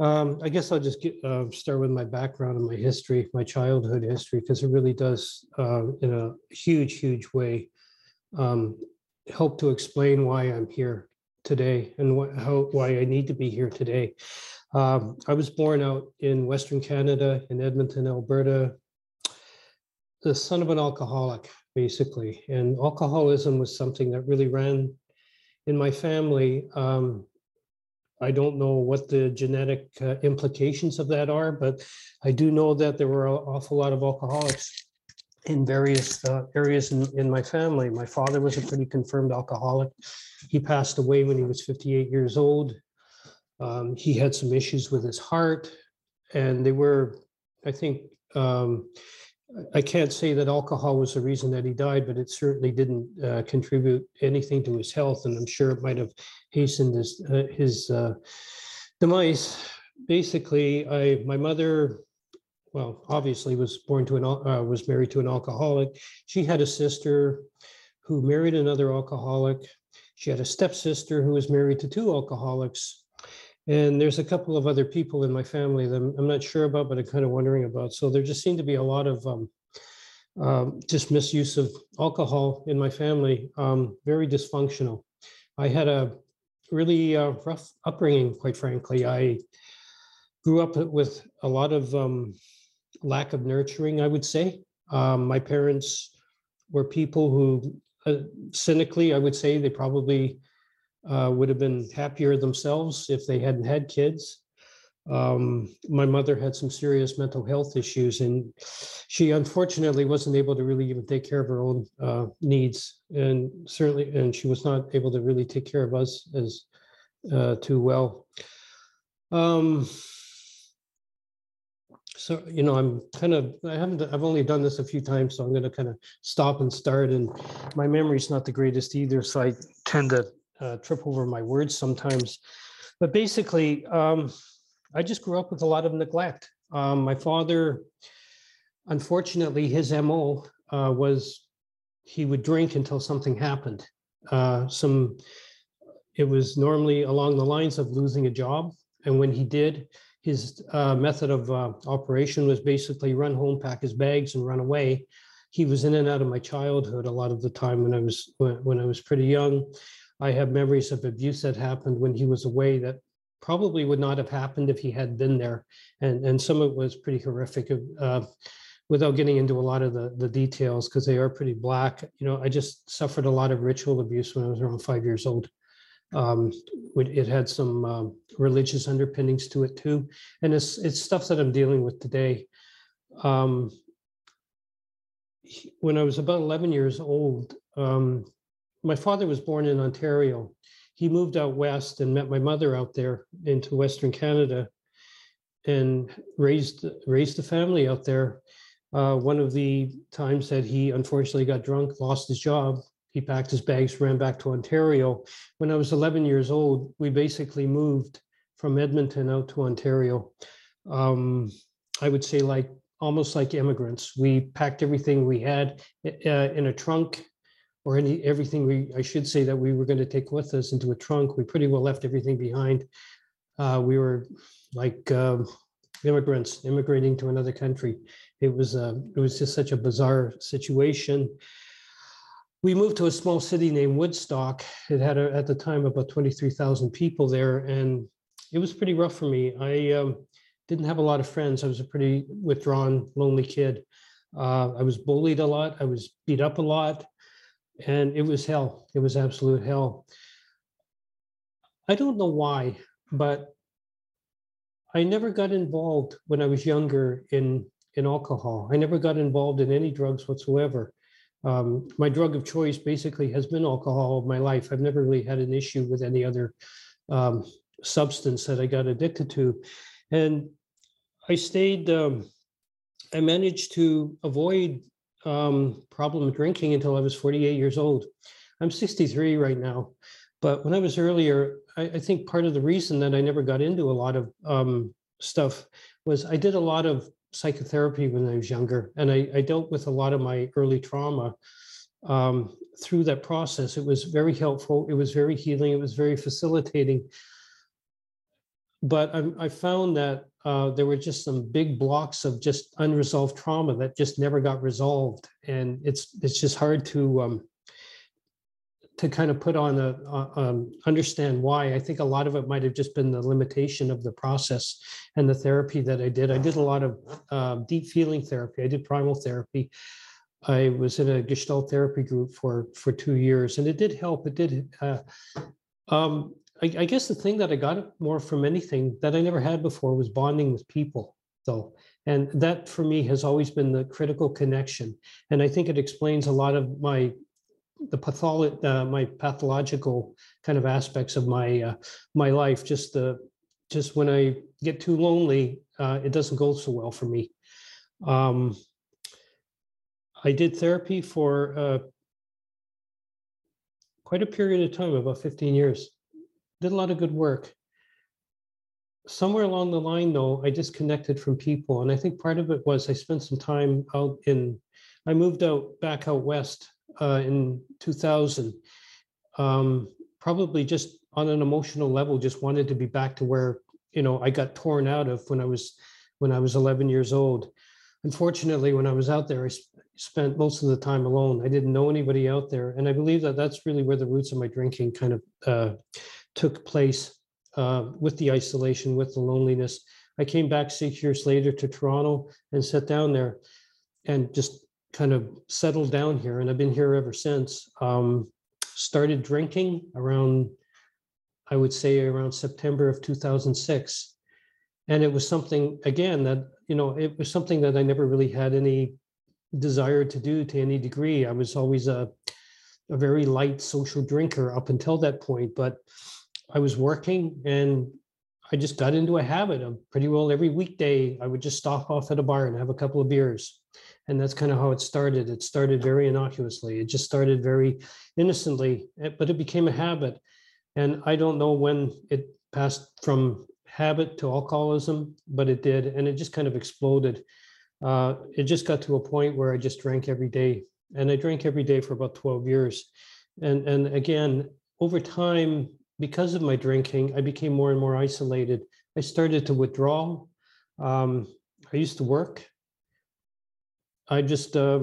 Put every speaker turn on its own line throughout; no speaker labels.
Um, I guess I'll just get, uh, start with my background and my history, my childhood history, because it really does, uh, in a huge, huge way, um, help to explain why I'm here today and how, why I need to be here today. Um, I was born out in Western Canada, in Edmonton, Alberta, the son of an alcoholic, basically. And alcoholism was something that really ran in my family. Um, I don't know what the genetic uh, implications of that are, but I do know that there were an awful lot of alcoholics in various uh, areas in, in my family. My father was a pretty confirmed alcoholic. He passed away when he was 58 years old. Um, he had some issues with his heart, and they were, I think, um, I can't say that alcohol was the reason that he died, but it certainly didn't uh, contribute anything to his health, and I'm sure it might have hastened his uh, his uh, demise. Basically, I my mother, well, obviously was born to an uh, was married to an alcoholic. She had a sister who married another alcoholic. She had a stepsister who was married to two alcoholics. And there's a couple of other people in my family that I'm, not sure about, but I'm kind of wondering about. So there just seemed to be a lot of um, um, just misuse of alcohol in my family, um, very dysfunctional. I had a really uh, rough upbringing, quite frankly. I grew up with a lot of um, lack of nurturing, I would say. Um, my parents were people who, uh, cynically, I would say, they probably uh, would have been happier themselves if they hadn't had kids. Um, my mother had some serious mental health issues, and she unfortunately wasn't able to really even take care of her own uh, needs, and certainly, and she was not able to really take care of us as uh, too well. Um, so you know, I'm kind of I haven't I've only done this a few times, so I'm going to kind of stop and start, and my memory's not the greatest either, so I tend to uh, trip over my words sometimes. But basically, um, I just grew up with a lot of neglect. Um, my father, unfortunately, his MO uh, was he would drink until something happened. Uh, some, it was normally along the lines of losing a job. And when he did, his uh, method of uh, operation was basically run home, pack his bags, and run away. He was in and out of my childhood a lot of the time when I was when, when I was pretty young. I have memories of abuse that happened when he was away that probably would not have happened if he had been there. And, and some of it was pretty horrific uh, without getting into a lot of the, the details because they are pretty black. You know, I just suffered a lot of ritual abuse when I was around five years old. Um, it had some um, religious underpinnings to it too. And it's, it's stuff that I'm dealing with today. Um, when I was about 11 years old, um, my father was born in Ontario. He moved out west and met my mother out there into Western Canada and raised raised a family out there. Uh, one of the times that he unfortunately got drunk, lost his job, he packed his bags, ran back to Ontario. When I was 11 years old, we basically moved from Edmonton out to Ontario. Um, I would say like almost like immigrants. We packed everything we had uh, in a trunk or any everything we I should say that we were going to take with us into a trunk. We pretty well left everything behind. Uh, we were like um, immigrants immigrating to another country. It was uh, it was just such a bizarre situation. We moved to a small city named Woodstock. It had a, at the time about twenty three thousand people there, and it was pretty rough for me. I um, didn't have a lot of friends. I was a pretty withdrawn, lonely kid. Uh, I was bullied a lot. I was beat up a lot and it was hell. It was absolute hell. I don't know why, but I never got involved when I was younger in in alcohol. I never got involved in any drugs whatsoever. Um, my drug of choice basically has been alcohol of my life. I've never really had an issue with any other um, substance that I got addicted to, and I stayed. Um, I managed to avoid um, problem drinking until I was 48 years old. I'm 63 right now. But when I was earlier, I, I think part of the reason that I never got into a lot of um, stuff was I did a lot of psychotherapy when I was younger, and I, I dealt with a lot of my early trauma um, through that process. It was very helpful. It was very healing. It was very facilitating. But I, I found that uh, there were just some big blocks of just unresolved trauma that just never got resolved, and it's it's just hard to um, to kind of put on a uh, um, understand why. I think a lot of it might have just been the limitation of the process and the therapy that I did. I did a lot of uh, deep feeling therapy. I did primal therapy. I was in a Gestalt therapy group for for two years, and it did help. It did. Uh, um, I, I guess the thing that I got more from anything that I never had before was bonding with people. So, and that for me has always been the critical connection. And I think it explains a lot of my the uh, my pathological kind of aspects of my uh, my life. Just the just when I get too lonely, uh, it doesn't go so well for me. Um, I did therapy for uh, quite a period of time, about 15 years did a lot of good work. Somewhere along the line, though, I disconnected from people. And I think part of it was I spent some time out in, I moved out back out west uh, in 2000. Um, probably just on an emotional level, just wanted to be back to where, you know, I got torn out of when I was when I was 11 years old. Unfortunately, when I was out there, I sp- spent most of the time alone. I didn't know anybody out there, and I believe that that's really where the roots of my drinking kind of uh, took place uh, with the isolation, with the loneliness. I came back six years later to Toronto and sat down there and just kind of settled down here. And I've been here ever since. Um, started drinking around, I would say, around September of 2006. And it was something, again, that, you know, it was something that I never really had any desire to do to any degree. I was always a, a very light social drinker up until that point. But I was working and I just got into a habit of pretty well every weekday, I would just stop off at a bar and have a couple of beers. And that's kind of how it started. It started very innocuously. It just started very innocently, eh, but it became a habit. And I don't know when it passed from habit to alcoholism, but it did. And it just kind of exploded. Uh, it just got to a point where I just drank every day. And I drank every day for about 12 years. And, and again, over time, because of my drinking, I became more and more isolated. I started to withdraw. Um, I used to work. I just, uh,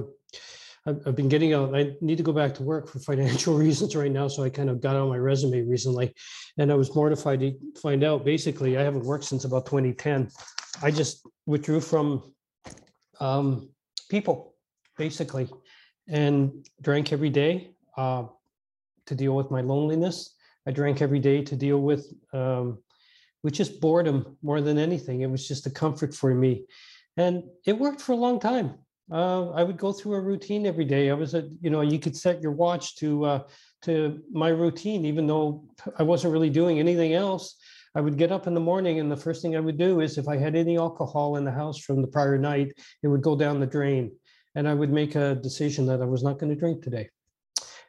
I've, been getting out. I need to go back to work for financial reasons right now. So I kind of got on my resume recently and I was mortified to find out basically I haven't worked since about 2010. I just withdrew from um, people basically and drank every day uh, to deal with my loneliness I drank every day to deal with um, with just boredom more than anything. It was just a comfort for me, and it worked for a long time. Uh, I would go through a routine every day. I was a, you know, you could set your watch to uh, to my routine, even though I wasn't really doing anything else. I would get up in the morning, and the first thing I would do is, if I had any alcohol in the house from the prior night, it would go down the drain, and I would make a decision that I was not going to drink today.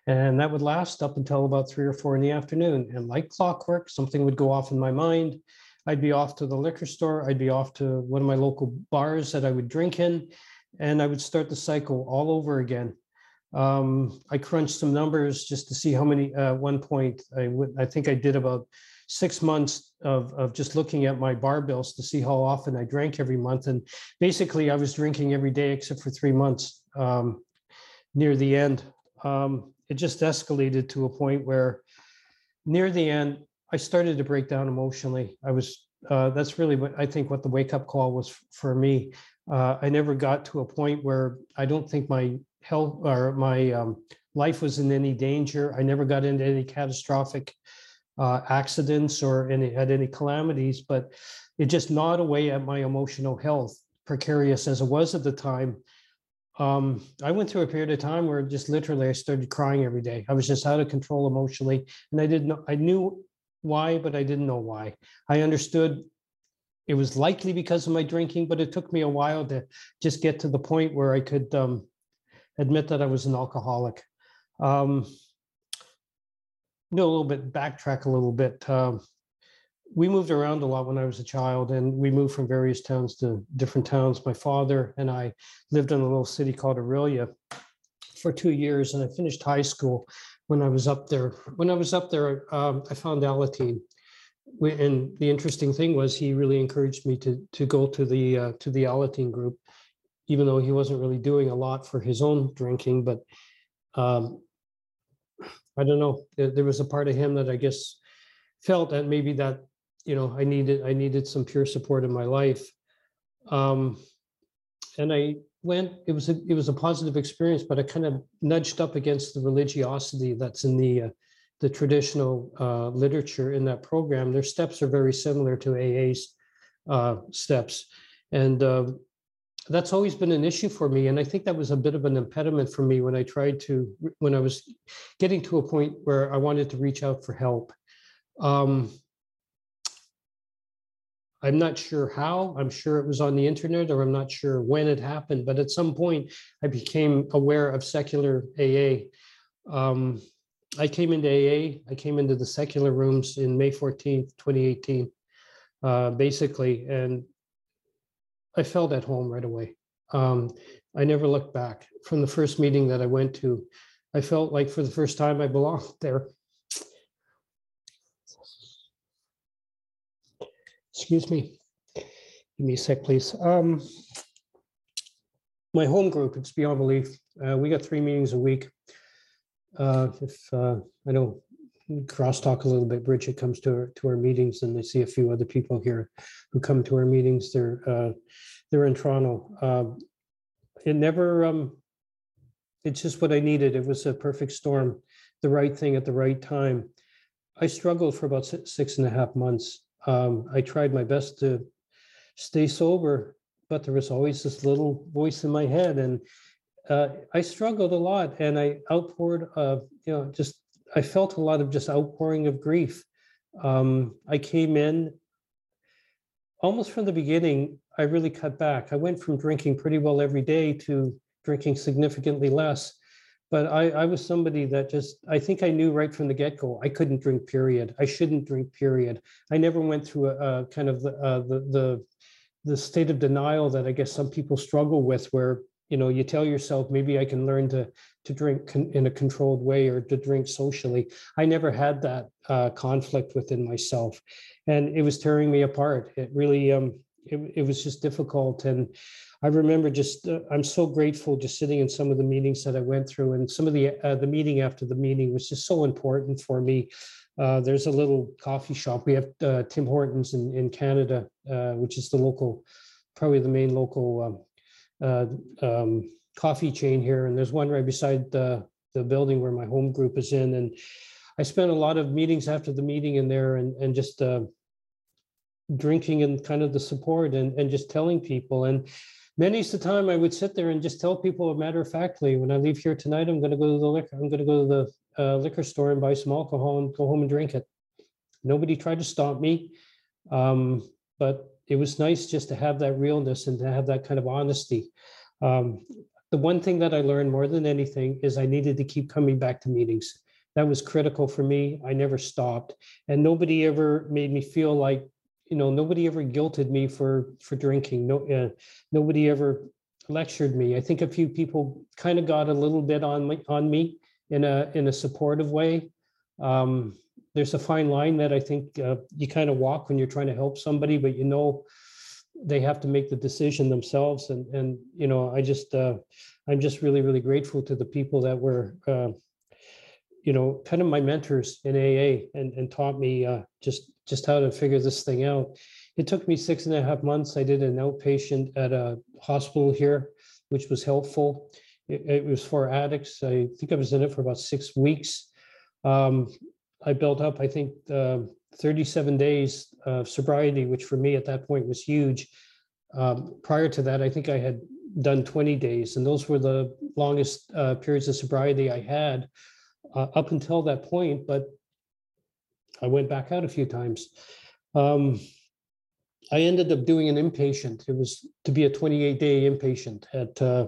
And that would last up until about three or four in the afternoon. And like clockwork, something would go off in my mind. I'd be off to the liquor store. I'd be off to one of my local bars that I would drink in, and I would start the cycle all over again. Um, I crunched some numbers just to see how many. Uh, one point, I think I did about six months of, of just looking at my bar bills to see how often I drank every month. And basically, I was drinking every day except for three months um, near the end. Um, it just escalated to a point where near the end, I started to break down emotionally. I was, uh, that's really what I think what the wake up call was for me. Uh, I never got to a point where I don't think my health or my um, life was in any danger. I never got into any catastrophic uh, accidents or any had any calamities, but it just gnawed away at my emotional health, precarious as it was at the time um, I went through a period of time where just literally I started crying every day. I was just out of control emotionally, and I didn't. I knew why, but I didn't know why. I understood it was likely because of my drinking, but it took me a while to just get to the point where I could um, admit that I was an alcoholic. Um, no, a little bit backtrack a little bit. Um, we moved around a lot when I was a child, and we moved from various towns to different towns. My father and I lived in a little city called Orillia for two years, and I finished high school when I was up there. When I was up there, um, I found Alateen, and the interesting thing was he really encouraged me to to go to the uh, to the Alateen group, even though he wasn't really doing a lot for his own drinking. But um, I don't know. There was a part of him that I guess felt that maybe that you know I needed I needed some pure support in my life. Um, and I went. It was a it was a positive experience, but I kind of nudged up against the religiosity that's in the uh, the traditional uh, literature in that program. Their steps are very similar to AA's uh, steps, and uh, that's always been an issue for me. And I think that was a bit of an impediment for me when I tried to when I was getting to a point where I wanted to reach out for help. Um, I'm not sure how. I'm sure it was on the internet, or I'm not sure when it happened. But at some point, I became aware of secular AA. Um, I came into AA. I came into the secular rooms in May 14th, 2018, uh, basically, and I felt at home right away. Um, I never looked back. From the first meeting that I went to, I felt like for the first time I belonged there. Excuse me. Give me a sec, please. Um, my home group, it's beyond belief. Uh, we got three meetings a week. Uh, if uh, I know crosstalk a little bit, Bridget comes to our, to our meetings and I see a few other people here who come to our meetings. They're uh, they're in Toronto. Um, it never um, it's just what I needed. It was a perfect storm, the right thing at the right time. I struggled for about six and a half months. Um, I tried my best to stay sober, but there was always this little voice in my head, and uh, I struggled a lot. And I outpoured, uh, you know, just I felt a lot of just outpouring of grief. Um, I came in almost from the beginning. I really cut back. I went from drinking pretty well every day to drinking significantly less. But I, I was somebody that just, I think I knew right from the get go, I couldn't drink, period. I shouldn't drink, period. I never went through a, a kind of the, uh, the, the, the state of denial that I guess some people struggle with, where you know you tell yourself maybe I can learn to to drink con- in a controlled way or to drink socially. I never had that uh, conflict within myself, and it was tearing me apart. It really um, it, it was just difficult and I remember just uh, I'm so grateful just sitting in some of the meetings that I went through, and some of the uh, the meeting after the meeting was just so important for me. Uh, there's a little coffee shop. We have uh, Tim Hortons in in Canada, uh, which is the local, probably the main local um, uh, um, coffee chain here, and there's one right beside the the building where my home group is in, and I spent a lot of meetings after the meeting in there, and and just drinking and kind of the support and, and just telling people. And many's the time I would sit there and just tell people, a matter of factly, when I leave here tonight, I'm going to go to the liquor, I'm going to go to the uh, liquor store and buy some alcohol and go home and drink it. Nobody tried to stop me. Um, but it was nice just to have that realness and to have that kind of honesty. Um, the one thing that I learned more than anything is I needed to keep coming back to meetings. That was critical for me. I never stopped. And nobody ever made me feel like you know nobody ever guilted me for for drinking. No uh, nobody ever lectured me. I think a few people kind of got a little bit on me on me in a in a supportive way. Um, there's a fine line that i think uh, you kind of walk when you're trying to help somebody but you know they have to make the decision themselves. And and you know i just uh, i'm just really really grateful to the people that were uh, you know kind of my mentors in aa and and taught me uh, just just how to figure this thing out. It took me six and a half months. I did an outpatient at a hospital here, which was helpful. It, it was for addicts. I think I was in it for about six weeks. Um, I built up, I think, uh, 37 days of sobriety, which for me at that point was huge. Um, prior to that, I think I had done 20 days, and those were the longest uh, periods of sobriety I had uh, up until that point. But I went back out a few times. Um, I ended up doing an inpatient. It was to be a 28 day inpatient at uh,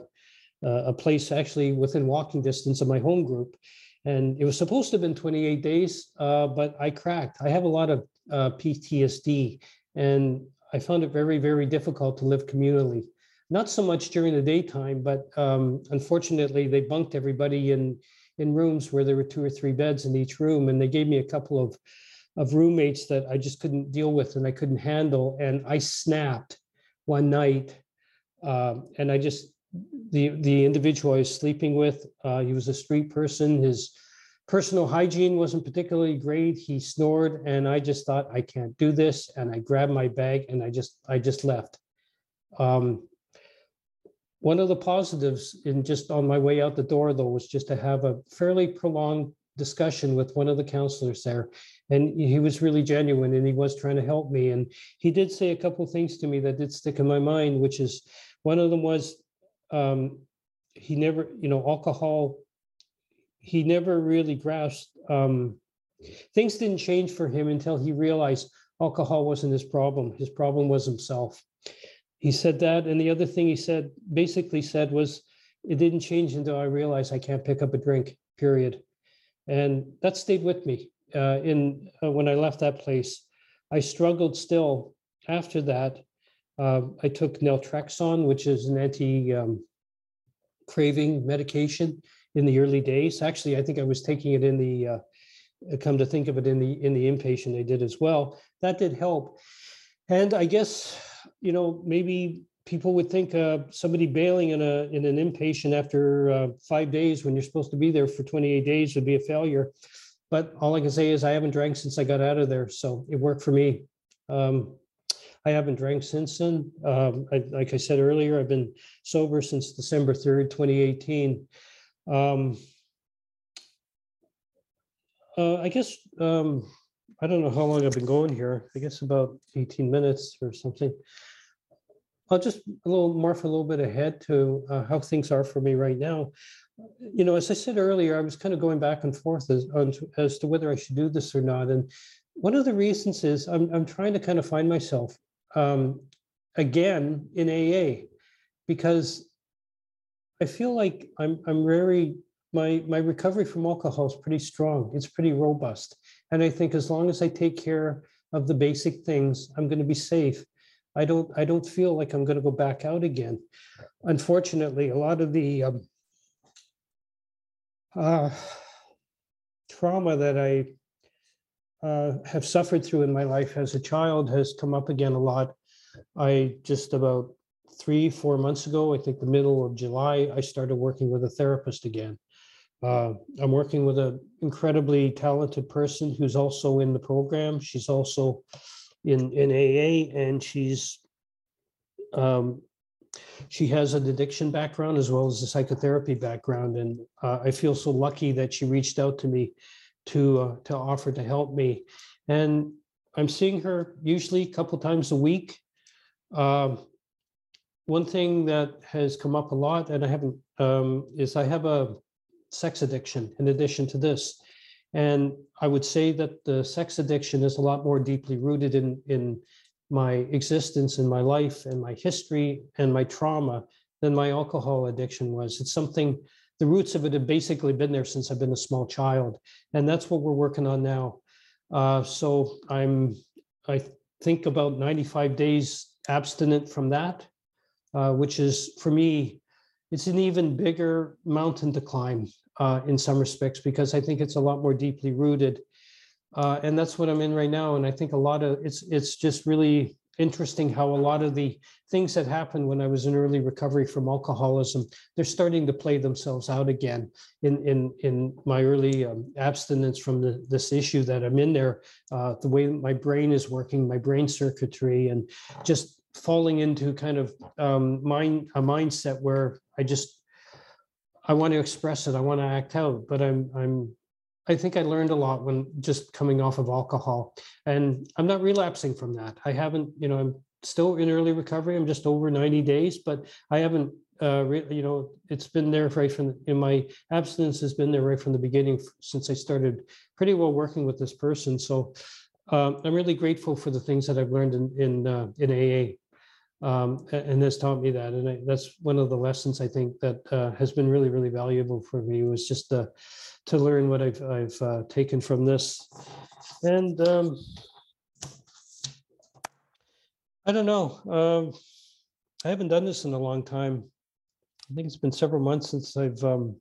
uh, a place actually within walking distance of my home group. And it was supposed to have been 28 days, uh, but I cracked. I have a lot of uh, PTSD, and I found it very, very difficult to live communally. Not so much during the daytime, but um, unfortunately, they bunked everybody in in rooms where there were two or three beds in each room, and they gave me a couple of of roommates that I just couldn't deal with and I couldn't handle. And I snapped one night. um, And I just, the, the individual I was sleeping with, uh, he was a street person. His personal hygiene wasn't particularly great. He snored and I just thought, I can't do this. And I grabbed my bag and I just, I just left. Um, One of the positives in just on my way out the door, though, was just to have a fairly prolonged discussion with one of the counselors there. And he was really genuine and he was trying to help me. And he did say a couple of things to me that did stick in my mind, which is, one of them was, um, he never, you know, alcohol, he never really grasped, um, things didn't change for him until he realized alcohol wasn't his problem. His problem was himself. He said that, and the other thing he said, basically said was, it didn't change until I realized I can't pick up a drink, period. And that stayed with me. Uh, in, uh, when I left that place, I struggled still after that. Uh, I took naltrexone, which is an anti um, craving medication in the early days. Actually, I think I was taking it in the, uh, come to think of it, in the, in the inpatient, they did as well. That did help. And I guess, you know, maybe people would think uh, somebody bailing in a, in an inpatient after uh, five days when you're supposed to be there for 28 days would be a failure. But all I can say is I haven't drank since I got out of there, so it worked for me. Um, I haven't drank since then. Um, I, like I said earlier, I've been sober since December 3rd, 2018. Um, uh, I guess, um, I don't know how long I've been going here. I guess about 18 minutes or something. I'll just a little morph a little bit ahead to uh, how things are for me right now. You know, as I said earlier, I was kind of going back and forth as, as to whether I should do this or not. And one of the reasons is I'm, I'm trying to kind of find myself um, again in AA because I feel like I'm, I'm very, my, my recovery from alcohol is pretty strong. It's pretty robust. And I think as long as I take care of the basic things, I'm going to be safe. I don't, I don't feel like I'm going to go back out again. Unfortunately, a lot of the um, uh, trauma that I uh, have suffered through in my life as a child has come up again a lot. I just about three, four months ago, I think the middle of July, I started working with a therapist again. Uh, I'm working with an incredibly talented person who's also in the program. She's also in, in AA and she's um, she has an addiction background as well as a psychotherapy background. And uh, I feel so lucky that she reached out to me to uh, to offer to help me. And I'm seeing her usually a couple times a week. Um, one thing that has come up a lot, and I haven't, um, is I have a sex addiction in addition to this. And I would say that the sex addiction is a lot more deeply rooted in, in my existence in my life and my history and my trauma than my alcohol addiction was. It's something, the roots of it have basically been there since I've been a small child. And that's what we're working on now. Uh, so I'm, I think about 95 days abstinent from that, uh, which is for me, it's an even bigger mountain to climb uh, in some respects because I think it's a lot more deeply rooted. Uh, and that's what I'm in right now. And I think a lot of it's it's just really interesting how a lot of the things that happened when I was in early recovery from alcoholism, they're starting to play themselves out again in in in my early um, abstinence from the, this issue that I'm in there. Uh, the way my brain is working, my brain circuitry, and just falling into kind of um, mind a mindset where I just I want to express it, I want to act out, but I'm I'm I think I learned a lot when just coming off of alcohol, and I'm not relapsing from that. I haven't, you know, I'm still in early recovery. I'm just over 90 days, but I haven't, uh, re- you know, it's been there right from in my abstinence has been there right from the beginning since I started pretty well working with this person. So um, I'm really grateful for the things that I've learned in in uh, in AA. Um, and this taught me that, and I, that's one of the lessons I think that uh, has been really, really valuable for me was just uh, to learn what I've, I've uh, taken from this. And um, I don't know. Um, I haven't done this in a long time. I think it's been several months since I've um,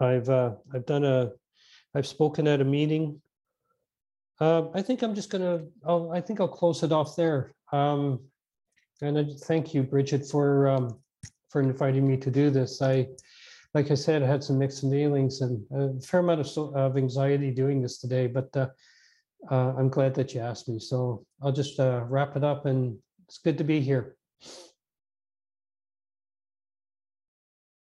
I've uh, I've done a I've spoken at a meeting Uh, I think I'm just gonna, I'll, I think I'll close it off there. Um, And I thank you, Bridget, for, um, for inviting me to do this. I, like I said, I had some mixed feelings and a fair amount of, of anxiety doing this today, but uh, uh, I'm glad that you asked me. So I'll just uh, wrap it up and it's good to be here.